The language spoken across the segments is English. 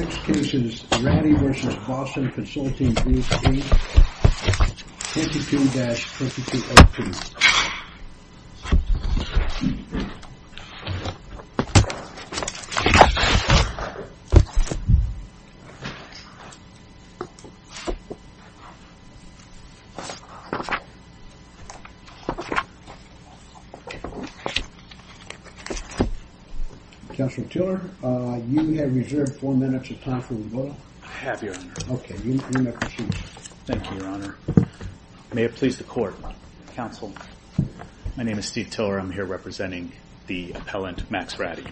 next case is Rady v. Boston Consulting Group, Inc., 22-2202. Counselor Tiller, uh, you have reserved four minutes of time for rebuttal. I have, Your Honor. Okay, you may proceed. Thank you, Your Honor. May it please the Court, Counsel. My name is Steve Tiller. I'm here representing the appellant, Max Rady.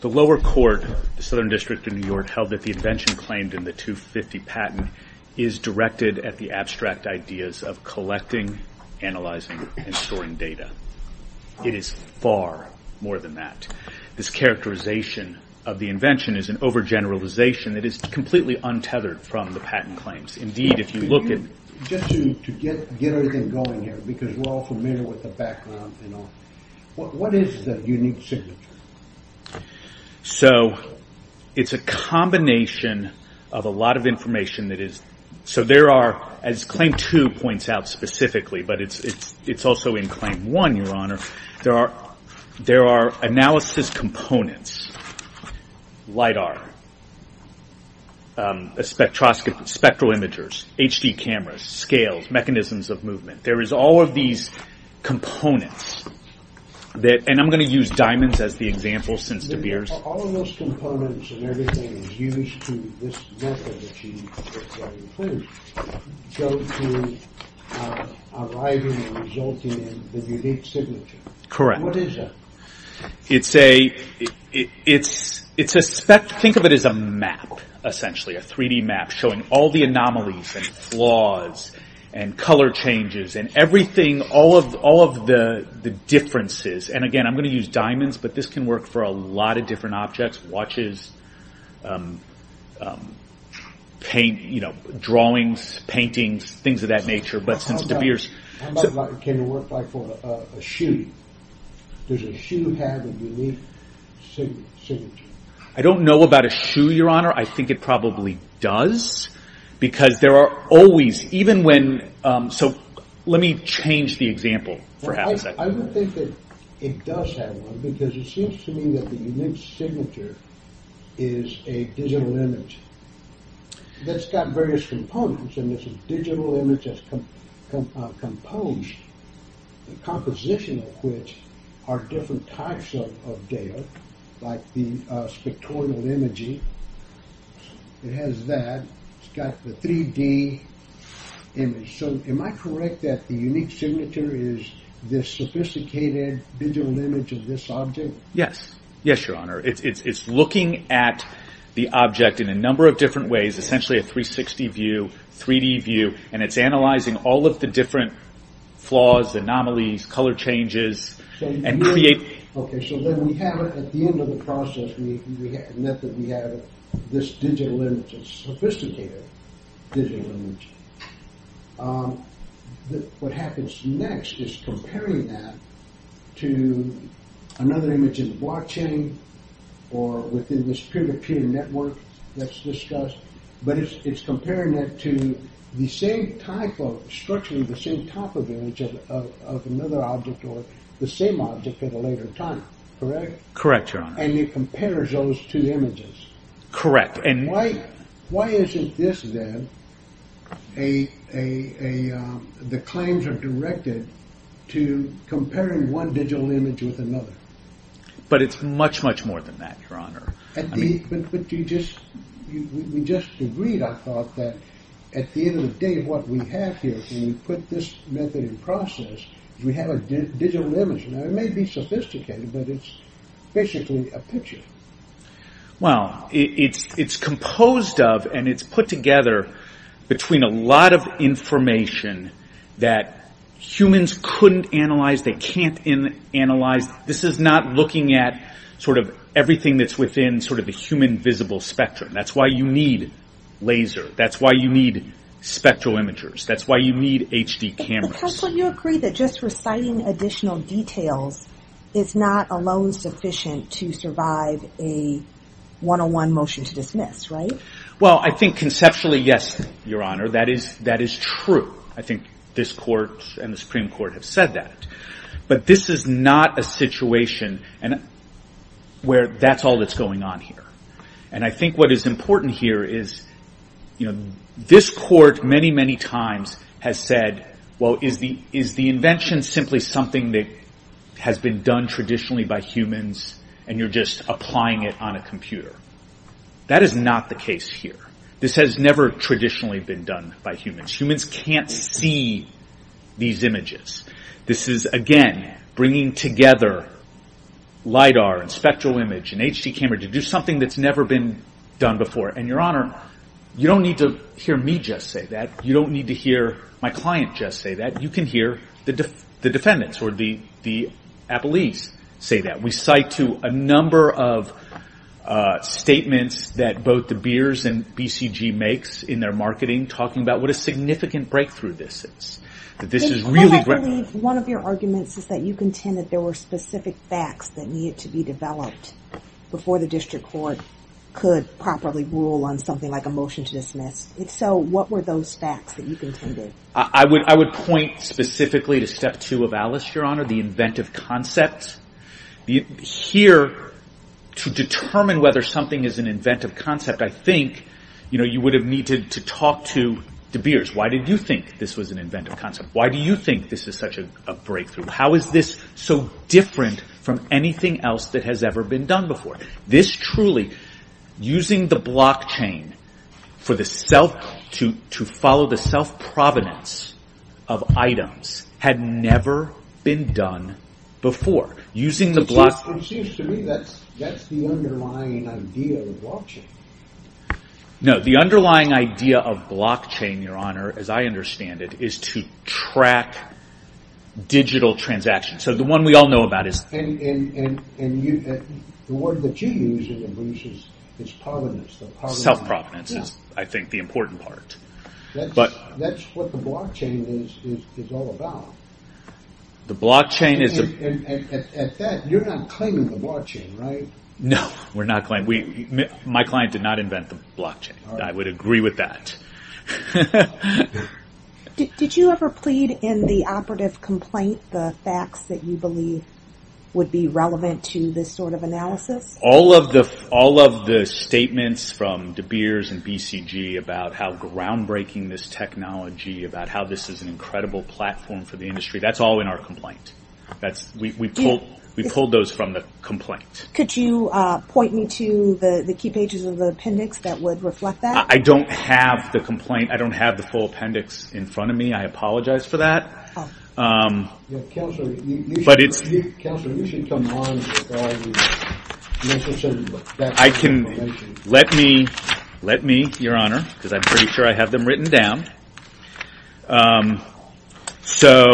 The lower court, the Southern District of New York, held that the invention claimed in the 250 patent is directed at the abstract ideas of collecting, analyzing, and storing data. It is far more than that. This characterization of the invention is an overgeneralization that is completely untethered from the patent claims. Indeed, if you look at... Just to get everything going here, because we're all familiar with the background and all, what is the unique signature? So, it's a combination of a lot of information that is... So there are, as Claim 2 points out specifically, but it's also in Claim 1, Your Honor, there are analysis components, LIDAR, um, spectral imagers, HD cameras, scales, mechanisms of movement. There is all of these components that... And I'm going to use diamonds as the example since De Beers... All of those components and everything is used to this method that you include go to uh, arriving and resulting in the unique signature. Correct. What is that? It's a... It's, it's a spec, think of it as a map, essentially, a 3D map showing all the anomalies and flaws and color changes and everything, all of all of the the differences. And again, I'm going to use diamonds, but this can work for a lot of different objects, watches, um, um, paint, you know, drawings, paintings, things of that nature. But since De Beers... How about, can it work like for a shoe? Does a shoe have a unique signature? I don't know about a shoe, Your Honor. I think it probably does. Because there are always, even when... Um, so let me change the example for half a second. I would think that it does have one, because it seems to me that the unique signature is a digital image that's got various components. And it's a digital image that's uh, composed, the composition of which are different types of data, like the uh, spectral imaging. It has that. It's got the 3D image. So am I correct that the unique signature is this sophisticated digital image of this object? Yes. Yes, Your Honor. It's looking at the object in a number of different ways, essentially a 360 view, 3D view, and it's analyzing all of the different flaws, anomalies, color changes, and create... Okay, so then we have it at the end of the process, We not that we have this digital image, a sophisticated digital image. Um, what happens next is comparing that to another image in the blockchain, or within this peer-to-peer network that's discussed. But it's comparing that to the same type of, structurally the same type of image of another object, or the same object at a later time. Correct? Correct, Your Honor. And it compares those two images. Correct. And why isn't this then, a, um, the claims are directed to comparing one digital image with another? But it's much, much more than that, Your Honor. But you just, we just agreed, I thought, that at the end of the day, what we have here, when we put this method in process, is we have a digital image. Now, it may be sophisticated, but it's basically a picture. Well, it's it's composed of, and it's put together between a lot of information that humans couldn't analyze, they can't analyze. This is not looking at sort of everything that's within sort of the human visible spectrum. That's why you need laser. That's why you need spectral imagers. That's why you need HD cameras. Counsel, you agree that just reciting additional details is not alone sufficient to survive a 101 motion to dismiss, right? Well, I think conceptually, yes, Your Honor, that is, that is true. I think this court and the Supreme Court have said that. But this is not a situation and where that's all that's going on here. And I think what is important here is, this court many, many times has said, well, is the, is the invention simply something that has been done traditionally by humans and you're just applying it on a computer? That is not the case here. This has never traditionally been done by humans. Humans can't see these images. This is, again, bringing together LIDAR and spectral image and HD camera to do something that's never been done before. And Your Honor, you don't need to hear me just say that. You don't need to hear my client just say that. You can hear the, def- the defendants or the, the appellees say that. We cite to a number of uh, statements that both De Beers and BCG makes in their marketing talking about what a significant breakthrough this is. That this is really I believe one of your arguments is that you contend that there were specific facts that needed to be developed before the district court could properly rule on something like a motion to dismiss. If so, what were those facts that you contended? I would, I would point specifically to step two of Alice, Your Honor, the inventive concept. Here, to determine whether something is an inventive concept, I think, you know, you would have needed to talk to De Beers. Why did you think this was an inventive concept? Why do you think this is such a breakthrough? How is this so different from anything else that has ever been done before? This truly, using the blockchain for the self, to, to follow the self-provenance of items had never been done before. Using the blockchain... it seems to me that's, that's the underlying idea of blockchain. no, the underlying idea of blockchain, Your Honor, as I understand it, is to track digital transactions. So the one we all know about is And, and, and, and you, uh, the word that you use in the briefs is, is provenance, the provenance. self-provenance Yeah. is, I think, the important part. That's, but- that's what the blockchain is, is, is all about. The blockchain is a, And, and, and at, at that, you're not claiming the blockchain, right? no, we're not claiming, we, my client did not invent the blockchain. All right. I would agree with that. Did, did you ever plead in the operative complaint the facts that you believe would be relevant to this sort of analysis? all of the all of the statements from De Beers and BCG about how groundbreaking this technology, about how this is an incredible platform for the industry, that's all in our complaint. That's we, we pulled we pulled those from the complaint. Could you uh, point me to the, the key pages of the appendix that would reflect that? I don't have the complaint. I don't have the full appendix in front of me. I apologize for that. Um, Counselor, you, should. But it's- You, Counselor, you should come on with all the necessary background I can information. let me let me, Your Honor, because I'm pretty sure I have them written down. Um, so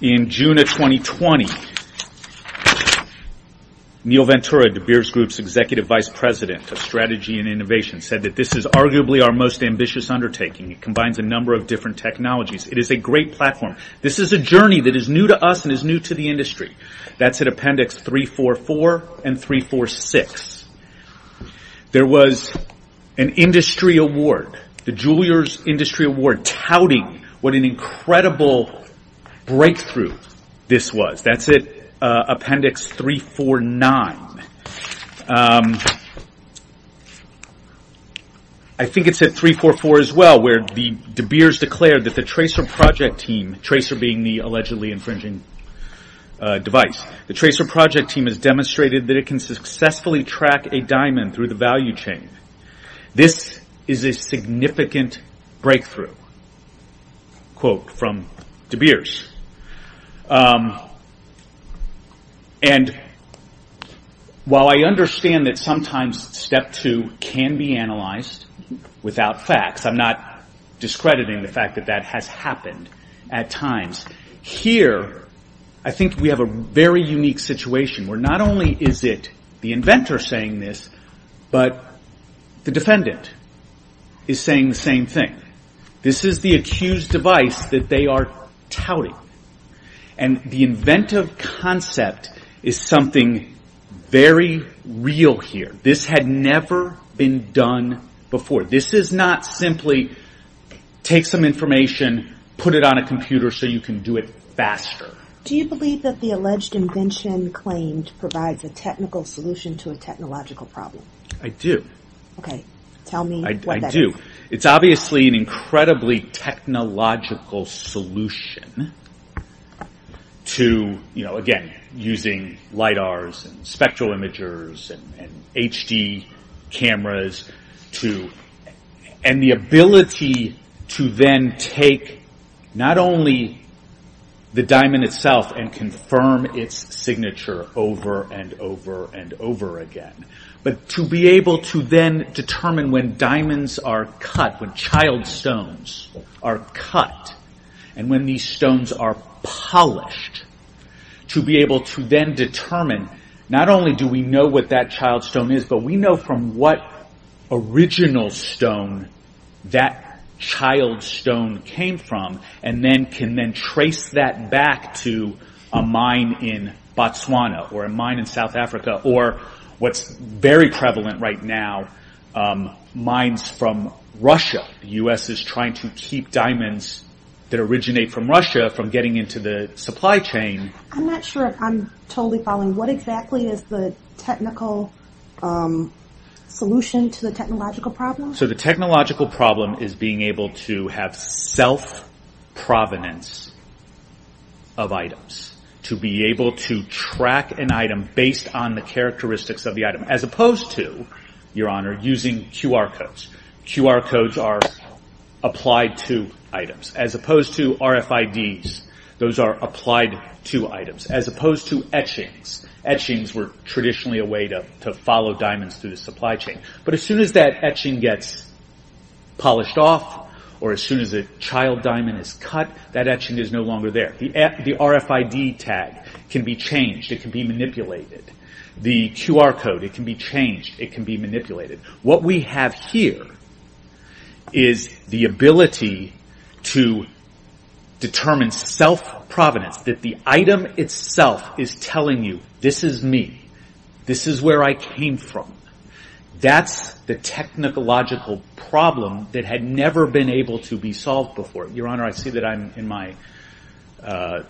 in June of 2020, Neil Ventura, De Beers Group's Executive Vice President of Strategy and Innovation, said that this is arguably our most ambitious undertaking. It combines a number of different technologies. It is a great platform. This is a journey that is new to us and is new to the industry. That's at Appendix 344 and 346. There was an industry award, the Juilliard Industry Award, touting what an incredible breakthrough this was. That's at uh, Appendix 349. Um, I think it's at 344 as well, where the De Beers declared that the Tracr project team, Tracr being the allegedly infringing uh, device, the Tracr project team has demonstrated that it can successfully track a diamond through the value chain. This is a significant breakthrough. Quote from De Beers. And while I understand that sometimes step two can be analyzed without facts, I'm not discrediting the fact that that has happened at times. Here, I think we have a very unique situation where not only is it the inventor saying this, but the defendant is saying the same thing. This is the accused device that they are touting. And the inventive concept is something very real here. This had never been done before. This is not simply take some information, put it on a computer so you can do it faster. Do you believe that the alleged invention claimed provides a technical solution to a technological problem? I do. Okay, tell me I, what I that do. is. It's obviously an incredibly technological solution to, you know, again, using LiDARs and spectral imagers and, and HD cameras to, and the ability to then take not only the diamond itself and confirm its signature over and over and over again. But to be able to then determine when diamonds are cut, when child stones are cut, and when these stones are polished, to be able to then determine not only do we know what that child stone is, but we know from what original stone that child stone came from and then can then trace that back to a mine in Botswana or a mine in South Africa or what's very prevalent right now, um, mines from Russia. The U.S. is trying to keep diamonds that originate from Russia from getting into the supply chain. I'm not sure if I'm totally following. What exactly is the technical um, solution to the technological problem? So the technological problem is being able to have self-provenance of items. To be able to track an item based on the characteristics of the item, as opposed to, Your Honor, using QR codes. QR codes are applied to items, as opposed to RFIDs. Those are applied to items, as opposed to etchings. Etchings were traditionally a way to, follow diamonds through the supply chain. But as soon as that etching gets polished off, or as soon as a child diamond is cut, that etching is no longer there. The, the RFID tag can be changed. It can be manipulated. The QR code, it can be changed. It can be manipulated. What we have here is the ability to determine self-provenance, that the item itself is telling you, this is me. This is where I came from. That's the technological problem that had never been able to be solved before. Your Honor, I see that I'm in my uh,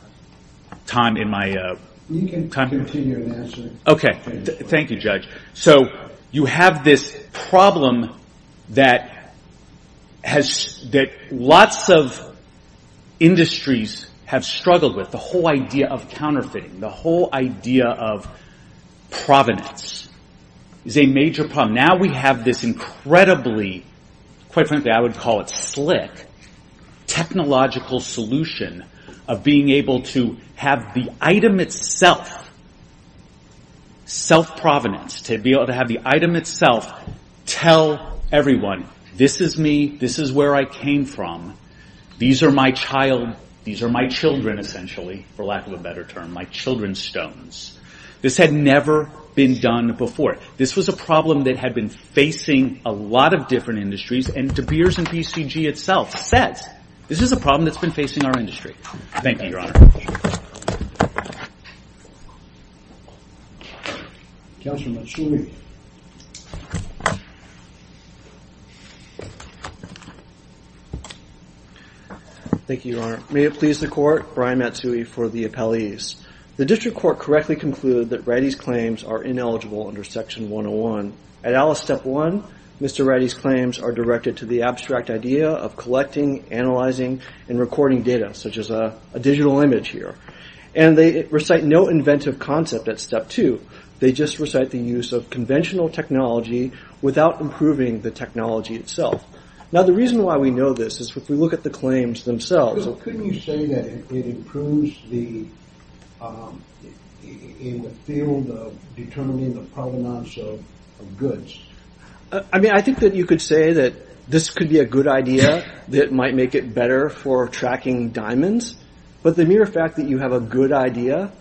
time, in my uh, You can Time. continue and answer. Okay, thank you, Judge. So you have this problem that has that lots of industries have struggled with. The whole idea of counterfeiting, the whole idea of provenance is a major problem. Now we have this incredibly, quite frankly, I would call it slick, technological solution of being able to have the item itself self-provenance, to be able to have the item itself tell everyone, this is me, this is where I came from, these are my child, these are my children essentially, for lack of a better term, my children's stones. This had never been done before. This was a problem that had been facing a lot of different industries and De Beers and BCG itself says this is a problem that's been facing our industry. Thank you, Your Honor. Councilor Matsui. Thank you, Your Honor. May it please the Court, Brian Matsui for the appellees. The District Court correctly concluded that Rady's claims are ineligible under Section 101. At Alice Step 1, Mr. Rady's claims are directed to the abstract idea of collecting, analyzing, and recording data, such as a, digital image here. And they recite no inventive concept at Step 2. They just recite the use of conventional technology without improving the technology itself. Now, the reason why we know this is if we look at the claims themselves. Couldn't you say that it improves the, um, in the field of determining the provenance of of goods? I mean, I think that you could say that this could be a good idea that might make it better for tracking diamonds, but the mere fact that you have a good idea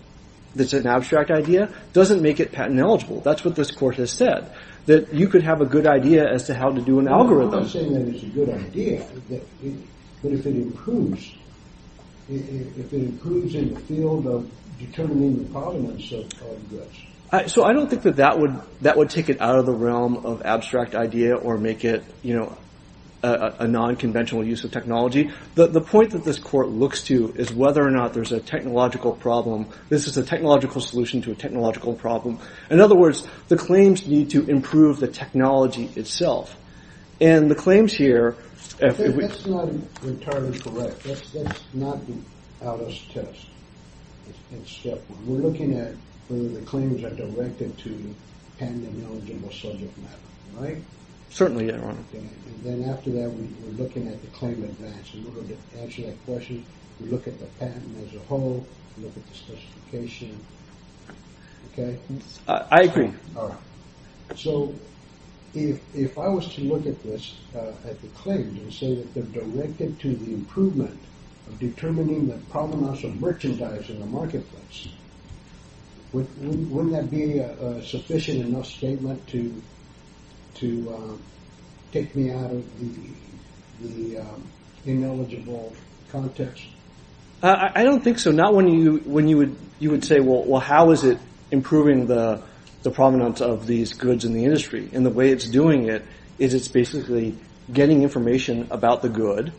that's an abstract idea doesn't make it patent eligible. That's what this court has said, that you could have a good idea as to how to do an algorithm. I'm not saying that it's a good idea, that it- but if it improves, if it improves in the field of determining the provenance of goods. I, so I don't think that that would that would take it out of the realm of abstract idea or make it you know a, a non-conventional use of technology. The the point that this court looks to is whether or not there's a technological problem. This is a technological solution to a technological problem. In other words, the claims need to improve the technology itself, and the claims here. If, if we, That's not entirely correct. That's, that's not the Alice test. It's, step one. We're looking at whether the claims are directed to patent ineligible subject matter, right? Certainly, Your Honor. Then after that, we, we're looking at the claim advance. In order to answer that question, we look at the patent as a whole, look at the specification. Okay? I, agree. All right. So if, if I was to look at this, uh, at the claims and say that they're directed to the improvement of determining the provenance of merchandise in the marketplace, would, wouldn't wouldn't that be a, a sufficient enough statement to, to, um, take me out of the, the, um, ineligible context? Uh, I don't think so. Not when you when you would you would say, well, well, how is it improving the the provenance of these goods in the industry? And the way it's doing it is it's basically getting information about the good,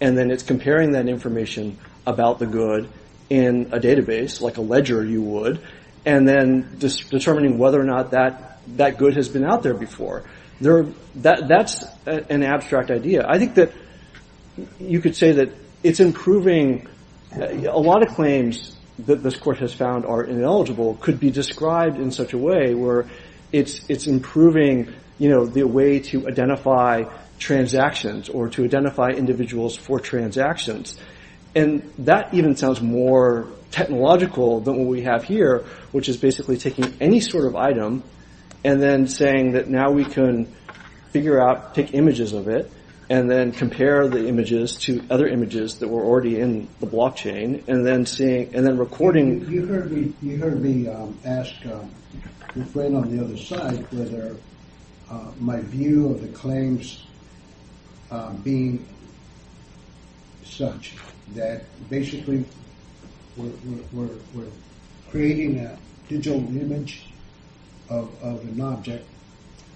and then it's comparing that information about the good in a database, like a ledger you would, and then determining whether or not that that good has been out there before. That's an abstract idea. I think that you could say that it's improving. Uh, a lot of claims that this court has found are ineligible could be described in such a way where it's it's improving, you know, the way to identify transactions or to identify individuals for transactions. And that even sounds more technological than what we have here, which is basically taking any sort of item and then saying that now we can figure out, take images of it, and then compare the images to other images that were already in the blockchain, and then seeing, and then recording. You, you heard me. You heard me um, ask um, your friend on the other side whether uh, my view of the claims uh, being such that basically we're, we're, we're, we're creating a digital image of, of an object,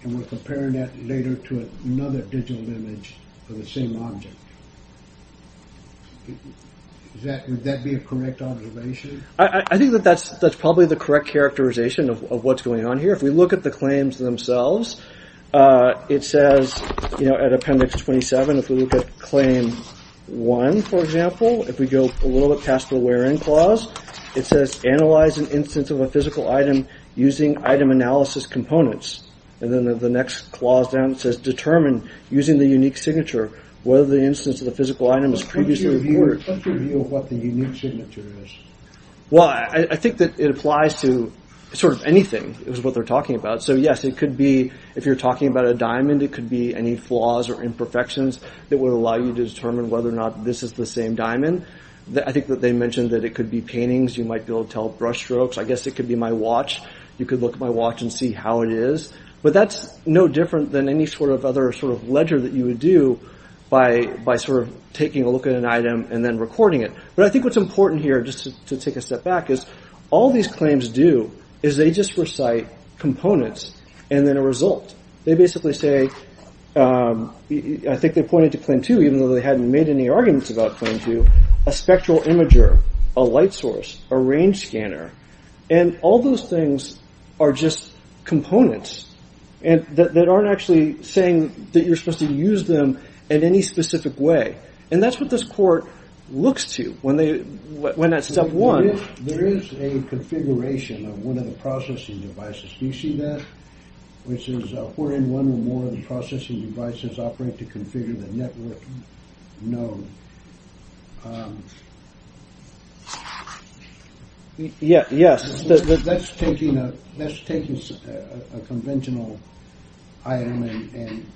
and we're comparing that later to another digital image of the same object. Would that be a correct observation? I, think that that's that's probably the correct characterization of, what's going on here. If we look at the claims themselves, uh, it says, you know, at Appendix 27, if we look at Claim 1, for example, if we go a little bit past the where-in clause, it says, analyze an instance of a physical item using item analysis components. And then the, next clause down says, determine using the unique signature whether the instance of the physical item is previously recorded. What's your view of what the unique signature is? Well, I, I think that it applies to sort of anything is what they're talking about. So yes, it could be, if you're talking about a diamond, it could be any flaws or imperfections that would allow you to determine whether or not this is the same diamond. I think that they mentioned that it could be paintings. You might be able to tell brush strokes. I guess it could be my watch. You could look at my watch and see how it is. But that's no different than any sort of other sort of ledger that you would do by by sort of taking a look at an item and then recording it. But I think what's important here, just to, take a step back, is all these claims do is they just recite components and then a result. They basically say, um, I think they pointed to claim two, even though they hadn't made any arguments about claim two, a spectral imager, a light source, a range scanner, and all those things are just components and that, that aren't actually saying that you're supposed to use them in any specific way. And that's what this court looks to when they when at step one. there is a configuration of one of the processing devices. Do you see that? Which is uh, wherein one or more of the processing devices operate to configure the network node. Yeah, yes. The- the- that's taking a that's taking a, a conventional item and, and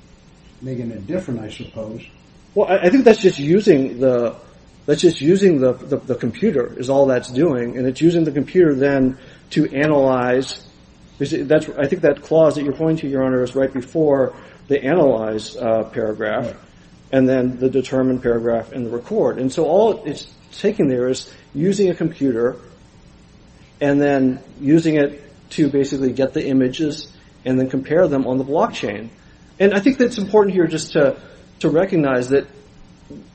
making it different, I suppose. Well, I I think that's just using the that's just using the, the, the computer is all that's doing, and it's using the computer then to analyze. That's I think that clause that you're pointing to, Your Honor, is right before the analyze uh, paragraph, Right. and then the determine paragraph and the record. And so all it's taking there is using a computer, and then using it to basically get the images and then compare them on the blockchain. And I think that's important here just to to recognize that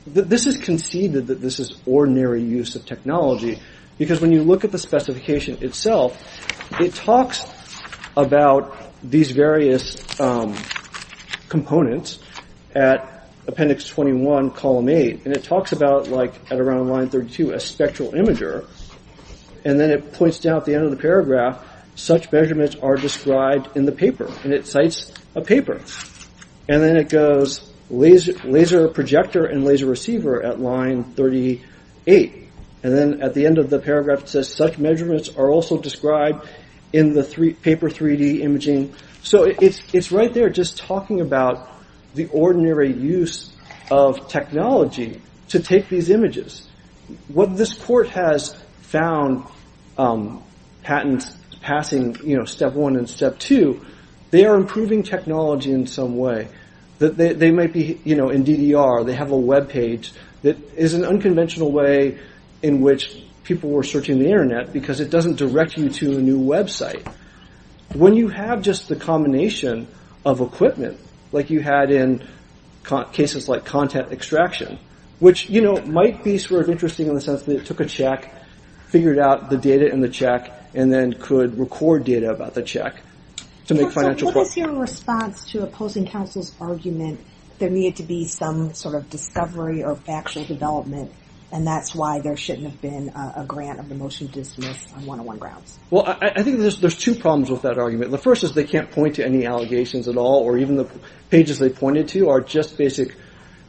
this is conceded that this is ordinary use of technology because when you look at the specification itself, it talks about these various um, components at Appendix 21, Column 8, and it talks about, like, at around line 32, a spectral imager. And then it points down at the end of the paragraph, such measurements are described in the paper. And it cites a paper. And then it goes laser projector and laser receiver at line 38. And then at the end of the paragraph it says such measurements are also described in the paper 3D imaging. So it's, it's right there just talking about the ordinary use of technology to take these images. What this court has found um, patents passing you know, Step 1 and Step 2, they are improving technology in some way. They might be you know, in DDR. They have a web page that is an unconventional way in which people were searching the Internet because it doesn't direct you to a new website. When you have just the combination of equipment, like you had in cases like content extraction, which you know, might be sort of interesting in the sense that it took a check, figured out the data in the check, and then could record data about the check to make financial... What is your response to opposing counsel's argument there needed to be some sort of discovery or factual development, and that's why there shouldn't have been a grant of the motion to dismiss on 101 grounds? Well, I think there's two problems with that argument. The first is they can't point to any allegations at all, or even the pages they pointed to are just basic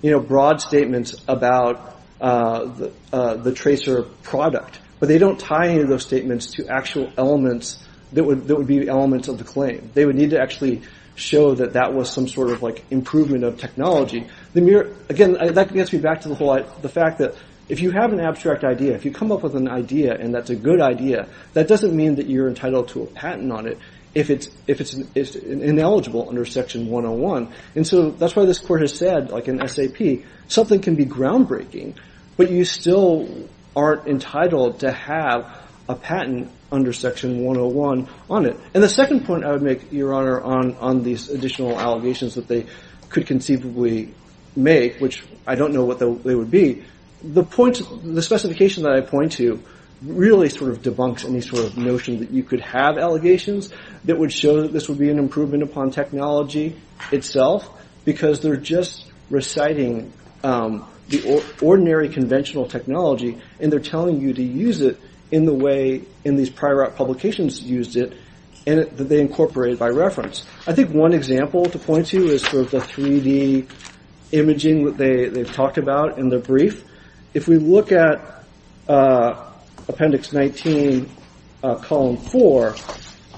broad statements about uh the uh the Tracr product. But they don't tie any of those statements to actual elements that would that would be elements of the claim. They would need to actually show that that was some sort of like improvement of technology. Again, that gets me back to the whole the fact that if you have an abstract idea, if you come up with an idea and that's a good idea, that doesn't mean that you're entitled to a patent on it if it's ineligible under Section 101. And so that's why this court has said, like in SAP, something can be groundbreaking, but you still aren't entitled to have a patent under Section 101 on it. And the second point I would make, Your Honor, on these additional allegations that they could conceivably make, which I don't know what they would be, the point the specification that I point to really sort of debunks any sort of notion that you could have allegations that would show that this would be an improvement upon technology itself, because they're just reciting um, the ordinary conventional technology, and they're telling you to use it in the way in these prior art publications used it, and that they incorporate it by reference. I think one example to point to is sort of the 3D imaging that they've talked about in the brief. If we look at uh, Appendix 19, uh, Column 4,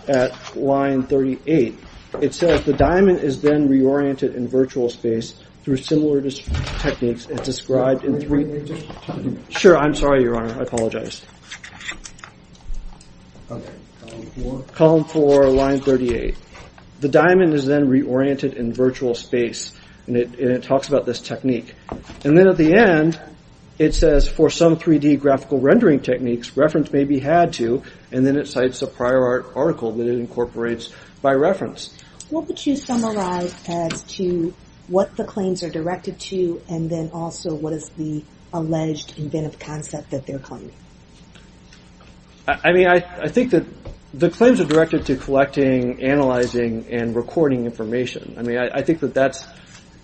at line 38, it says, the diamond is then reoriented in virtual space through similar techniques as described in 3D. Sure, I'm sorry, Your Honor, I apologize. Okay, column 4, line 38. The diamond is then reoriented in virtual space, and it and it talks about this technique. And then at the end, it says, for some 3D graphical rendering techniques, reference may be had to, and then it cites a prior art article that it incorporates by reference. What would you summarize as to what the claims are directed to, and then also what is the alleged inventive concept that they're claiming? I mean, I think that the claims are directed to collecting, analyzing, and recording information. I mean, I think that that's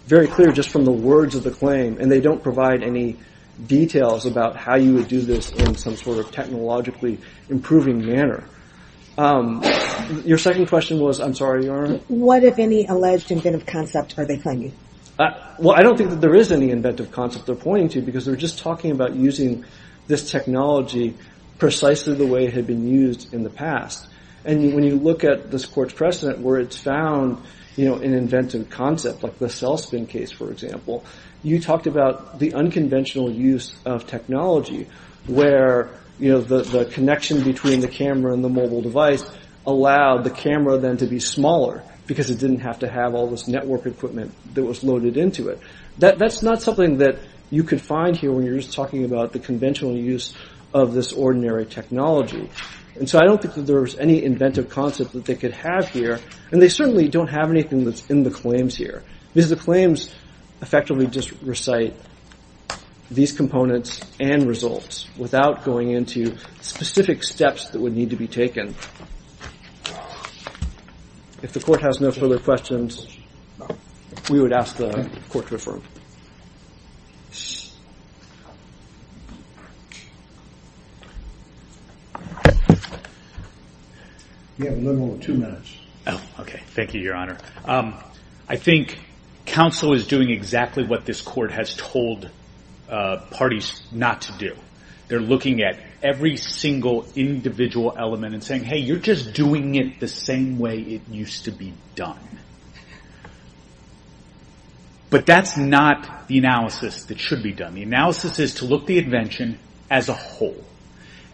very clear just from the words of the claim, and they don't provide any details about how you would do this in some sort of technologically improving manner. Um, your second question was, I'm sorry, Your Honor? What, if any, alleged inventive concept are they claiming? Uh, well, I don't think that there is any inventive concept they're pointing to, because they're just talking about using this technology precisely the way it had been used in the past. And when you look at this court's precedent where it's found an inventive concept, like the Cellspin case, for example, you talked about the unconventional use of technology, where you know, the the connection between the camera and the mobile device allowed the camera then to be smaller, because it didn't have to have all this network equipment that was loaded into it. That's not something that you could find here when you're just talking about the conventional use of this ordinary technology. And so I don't think that there was any inventive concept that they could have here, and they certainly don't have anything that's in the claims here. Because the claims effectively just recite these components and results without going into specific steps that would need to be taken. If the court has no further questions, we would ask the court to affirm. You have a little over two minutes. Oh, okay. Thank you, Your Honor. Um, I think counsel is doing exactly what this court has told uh, parties not to do. They're looking at every single individual element and saying, hey, you're just doing it the same way it used to be done. But that's not the analysis that should be done. The analysis is to look the invention as a whole.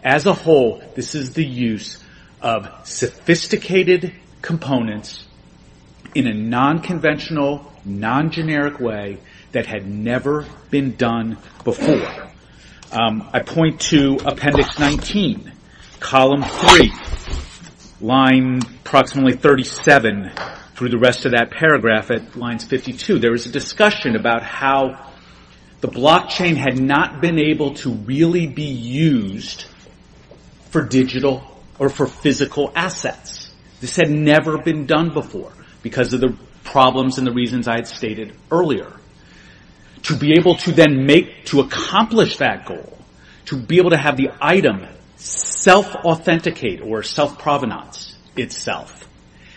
As a whole, this is the use of sophisticated components in a non-conventional, non-generic way that had never been done before. Um, I point to Appendix 19, Column 3, line approximately 37 through the rest of that paragraph at lines 52. There was a discussion about how the blockchain had not been able to really be used for digital or for physical assets. This had never been done before because of the problems and the reasons I had stated earlier. To be able to then make, to accomplish that goal, to be able to have the item self-authenticate or self-provenance itself,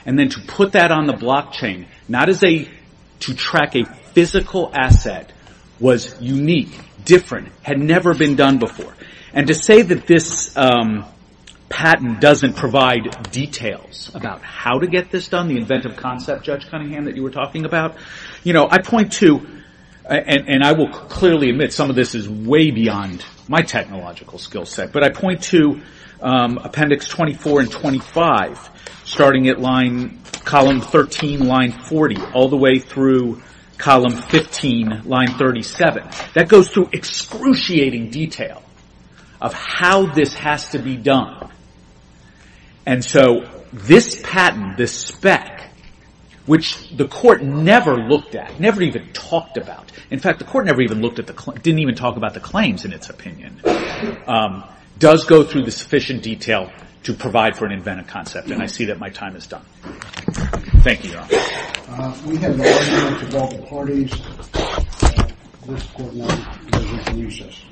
and then to put that on the blockchain, not as a, to track a physical asset, was unique, different, had never been done before. And to say that this um, patent doesn't provide details about how to get this done, the inventive concept, Judge Cunningham, that you were talking about. You know, I point to, and, I will clearly admit some of this is way beyond my technological skill set, but I point to um, Appendix 24 and 25, starting at line, column 13, line 40, all the way through column 15, line 37. That goes through excruciating detail of how this has to be done. And so this patent, this spec, which the court never looked at, never even talked about. In fact, the court never even looked at the, didn't even talk about the claims in its opinion, um, does go through the sufficient detail to provide for an inventive concept. And I see that my time is done. Thank you, Your Honor. Uh, we have the argument of all the parties. Uh, this court now is in recess.